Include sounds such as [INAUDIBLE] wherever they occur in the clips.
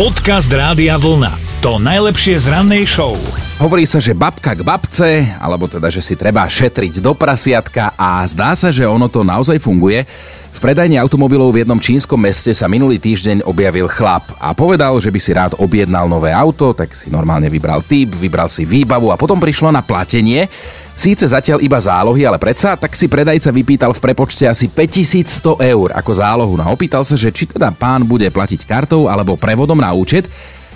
Podcast Rádia Vlna. To najlepšie z rannej show. Hovorí sa, že babka k babce, alebo teda, že si treba šetriť do prasiatka a zdá sa, že ono to naozaj funguje. V predajni automobilov v jednom čínskom meste sa minulý týždeň objavil chlap a povedal, že by si rád objednal nové auto, tak si normálne vybral typ, vybral si výbavu a potom prišlo na platenie. Síce zatiaľ iba zálohy, ale predsa, tak si predajca vypýtal v prepočte asi 5100 eur ako zálohu. No opýtal sa, že či teda pán bude platiť kartou alebo prevodom na účet.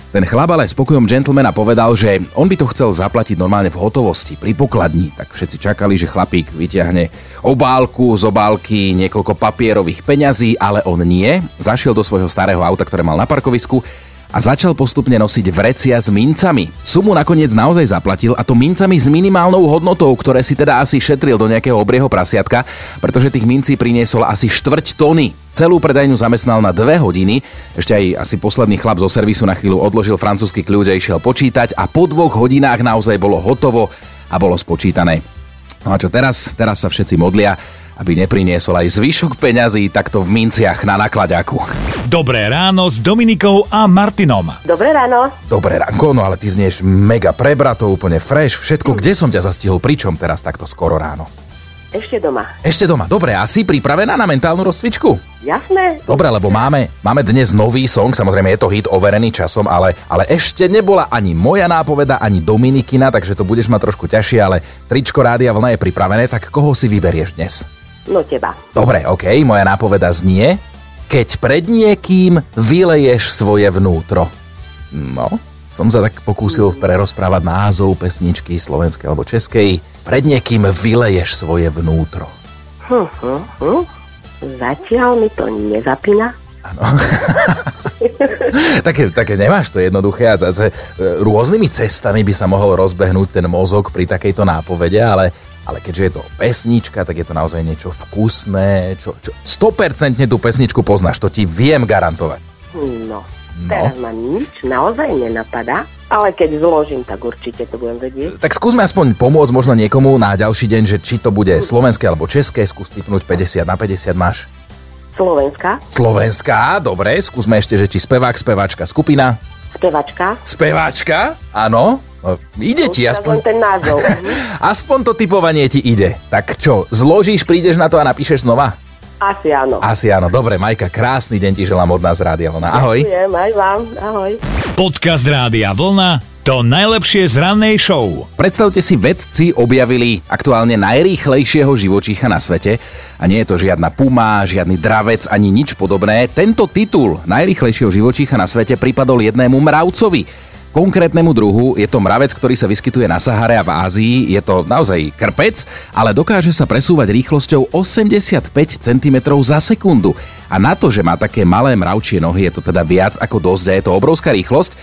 Ten chlap ale spokojom gentlemana povedal, že on by to chcel zaplatiť normálne v hotovosti, pri pokladni. Tak všetci čakali, že chlapík vyťahne obálku z obálky, niekoľko papierových peňazí, ale on nie. Zašiel do svojho starého auta, ktoré mal na parkovisku a začal postupne nosiť vrecia s mincami. Sumu nakoniec naozaj zaplatil a to mincami s minimálnou hodnotou, ktoré si teda asi šetril do nejakého obrieho prasiatka, pretože tých mincí priniesol asi štvrť tony. Celú predajňu zamestnal na dve hodiny, ešte aj asi posledný chlap zo servisu na chvíľu odložil francúzsky kľúč a išiel počítať a po dvoch hodinách naozaj bolo hotovo a bolo spočítané. No a čo teraz? Teraz sa všetci modlia, aby nepriniesol aj zvyšok peňazí takto v minciach na nakladaku. Dobré ráno s Dominikou a Martinom. Dobré ráno. Dobré ránko, no ale ty znieš mega prebrato, úplne fresh, všetko. Kde som ťa zastihol, pričom teraz takto skoro ráno? Ešte doma. Ešte doma, dobre, a si pripravená na mentálnu rozcvičku? Jasné? Dobre, lebo máme, máme dnes nový song, samozrejme je to hit overený časom, ale, ale ešte nebola ani moja nápoveda, ani Dominikina, takže to budeš mať trošku ťažšie, ale tričko Rádia Vlna je pripravené, tak koho si vyberieš dnes? No teba. Dobre, OK, moja nápoveda znie, keď pred niekým vyleješ svoje vnútro. No, som sa tak pokúsil prerozprávať názov pesničky slovenskej alebo českej. Pred niekým vyleješ svoje vnútro. Hm, hm, hm. Zatiaľ mi to nezapína. [LAUGHS] také, také nemáš to jednoduché a zase e, rôznymi cestami by sa mohol rozbehnúť ten mozog pri takejto nápovede, ale, ale keďže je to pesnička, tak je to naozaj niečo vkusné, čo, čo 100% tú pesničku poznáš, to ti viem garantovať. No, teraz ma nič naozaj nenapadá, ale keď zložím, tak určite to budem vedieť. Tak skúsme aspoň pomôcť možno niekomu na ďalší deň, že či to bude slovenské alebo české, skús typnúť 50 na 50 máš. Slovenská, Slovenská, dobre, skúsme ešte, že či spevák, speváčka, skupina. spevačka. Speváčka, áno. No, ide ti aspoň... ten názov. [LAUGHS] Aspoň to typovanie ti ide. Tak čo, zložíš, prídeš na to a napíšeš znova? Asi áno. Asi áno. Dobre, Majka, krásny deň ti želám od nás Rádia Vlna. Ahoj. Ďakujem, aj vám. Ahoj. Podcast Rádia Vlna. To najlepšie z rannej show. Predstavte si, vedci objavili aktuálne najrýchlejšieho živočícha na svete. A nie je to žiadna puma, žiadny dravec ani nič podobné. Tento titul najrýchlejšieho živočícha na svete pripadol jednému mravcovi. Konkrétnemu druhu je to mravec, ktorý sa vyskytuje na Sahare a v Ázii. Je to naozaj krpec, ale dokáže sa presúvať rýchlosťou 85 cm za sekundu. A na to, že má také malé mravčie nohy, je to teda viac ako dosť a je to obrovská rýchlosť.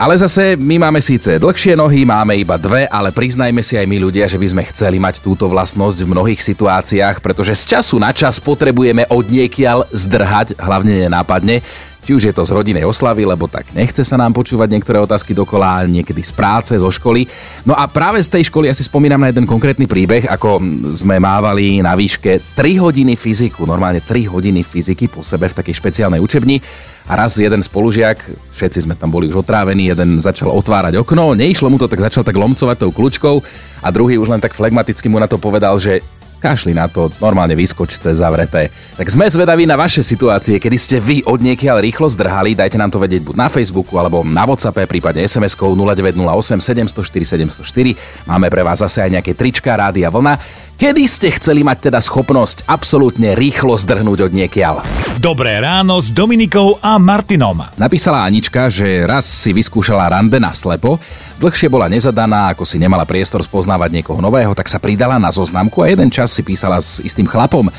Ale zase my máme síce dlhšie nohy, máme iba dve, ale priznajme si aj my ľudia, že by sme chceli mať túto vlastnosť v mnohých situáciách, pretože z času na čas potrebujeme od niekiaľ zdrhať, hlavne nenápadne, či už je to z rodinej oslavy, lebo tak nechce sa nám počúvať niektoré otázky dokola, niekedy z práce, zo školy. No a práve z tej školy ja si spomínam na jeden konkrétny príbeh, ako sme mávali na výške 3 hodiny fyziku, normálne 3 hodiny fyziky po sebe v takej špeciálnej učebni. A raz jeden spolužiak, všetci sme tam boli už otrávení, jeden začal otvárať okno, neišlo mu to, tak začal tak lomcovať tou kľúčkou a druhý už len tak flegmaticky mu na to povedal, že kašli na to, normálne vyskoč cez zavreté. Tak sme zvedaví na vaše situácie, kedy ste vy od niekiaľ rýchlo zdrhali, dajte nám to vedieť buď na Facebooku alebo na WhatsAppe, prípadne SMS-kou 0908 704 704. Máme pre vás zase aj nejaké trička, rádia vlna. Kedy ste chceli mať teda schopnosť absolútne rýchlo zdrhnúť od niekiaľ? Dobré ráno s Dominikou a Martinom. Napísala Anička, že raz si vyskúšala rande na slepo, dlhšie bola nezadaná, ako si nemala priestor spoznávať niekoho nového, tak sa pridala na zoznamku a jeden čas si písala s istým chlapom.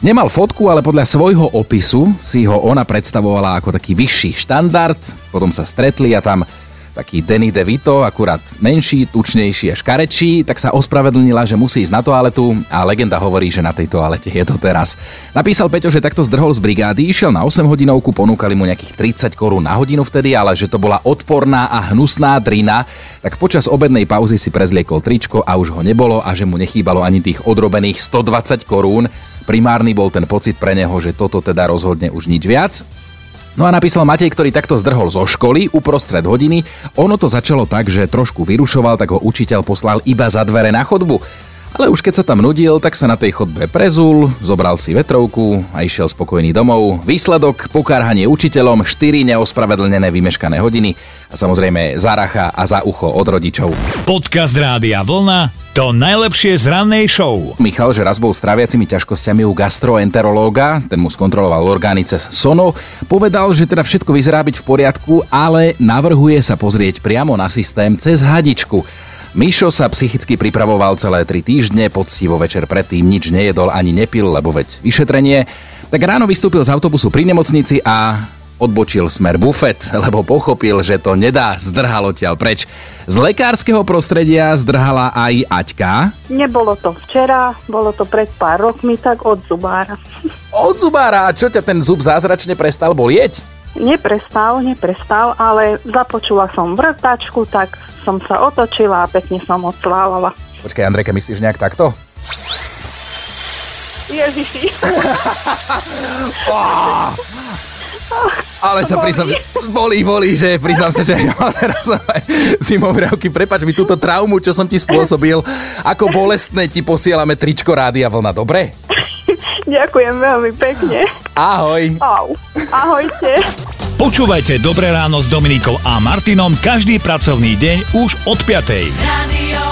Nemal fotku, ale podľa svojho opisu si ho ona predstavovala ako taký vyšší štandard, potom sa stretli a tam taký Danny DeVito, akurát menší, tučnejší a škarečí, tak sa ospravedlnila, že musí ísť na toaletu a legenda hovorí, že na tej toalete je to teraz. Napísal Peťo, že takto zdrhol z brigády, išiel na 8 hodinovku, ponúkali mu nejakých 30 korún na hodinu vtedy, ale že to bola odporná a hnusná drina, tak počas obednej pauzy si prezliekol tričko a už ho nebolo a že mu nechýbalo ani tých odrobených 120 korún. Primárny bol ten pocit pre neho, že toto teda rozhodne už nič viac. No a napísal Matej, ktorý takto zdrhol zo školy uprostred hodiny. Ono to začalo tak, že trošku vyrušoval, tak ho učiteľ poslal iba za dvere na chodbu. Ale už keď sa tam nudil, tak sa na tej chodbe prezul, zobral si vetrovku a išiel spokojný domov. Výsledok, pokárhanie učiteľom, 4 neospravedlnené vymeškané hodiny a samozrejme záracha a za ucho od rodičov. Podcast Rádia Vlna to najlepšie z rannej show. Michal, že raz bol s tráviacimi ťažkosťami u gastroenterológa, ten mu skontroloval orgány cez sono, povedal, že teda všetko vyzerá byť v poriadku, ale navrhuje sa pozrieť priamo na systém cez hadičku. Mišo sa psychicky pripravoval celé tri týždne, poctivo večer predtým nič nejedol ani nepil, lebo veď vyšetrenie. Tak ráno vystúpil z autobusu pri nemocnici a odbočil smer bufet, lebo pochopil, že to nedá, zdrhal odtiaľ preč. Z lekárskeho prostredia zdrhala aj Aťka. Nebolo to včera, bolo to pred pár rokmi, tak od zubára. Od zubára? A čo ťa ten zub zázračne prestal bolieť? Neprestal, neprestal, ale započula som vrtačku, tak som sa otočila a pekne som odslávala. Počkaj, Andrejka, myslíš nejak takto? Ježiši. [LAUGHS] [LAUGHS] Ale sa priznám, že boli, boli, že priznám sa, že [LAUGHS] ja teraz zimovriavky, prepač mi túto traumu, čo som ti spôsobil. Ako bolestné ti posielame tričko Rádia Vlna, dobre? [LAUGHS] Ďakujem veľmi pekne. Ahoj. Au. Ahojte. Počúvajte Dobré ráno s Dominikou a Martinom každý pracovný deň už od 5. Radio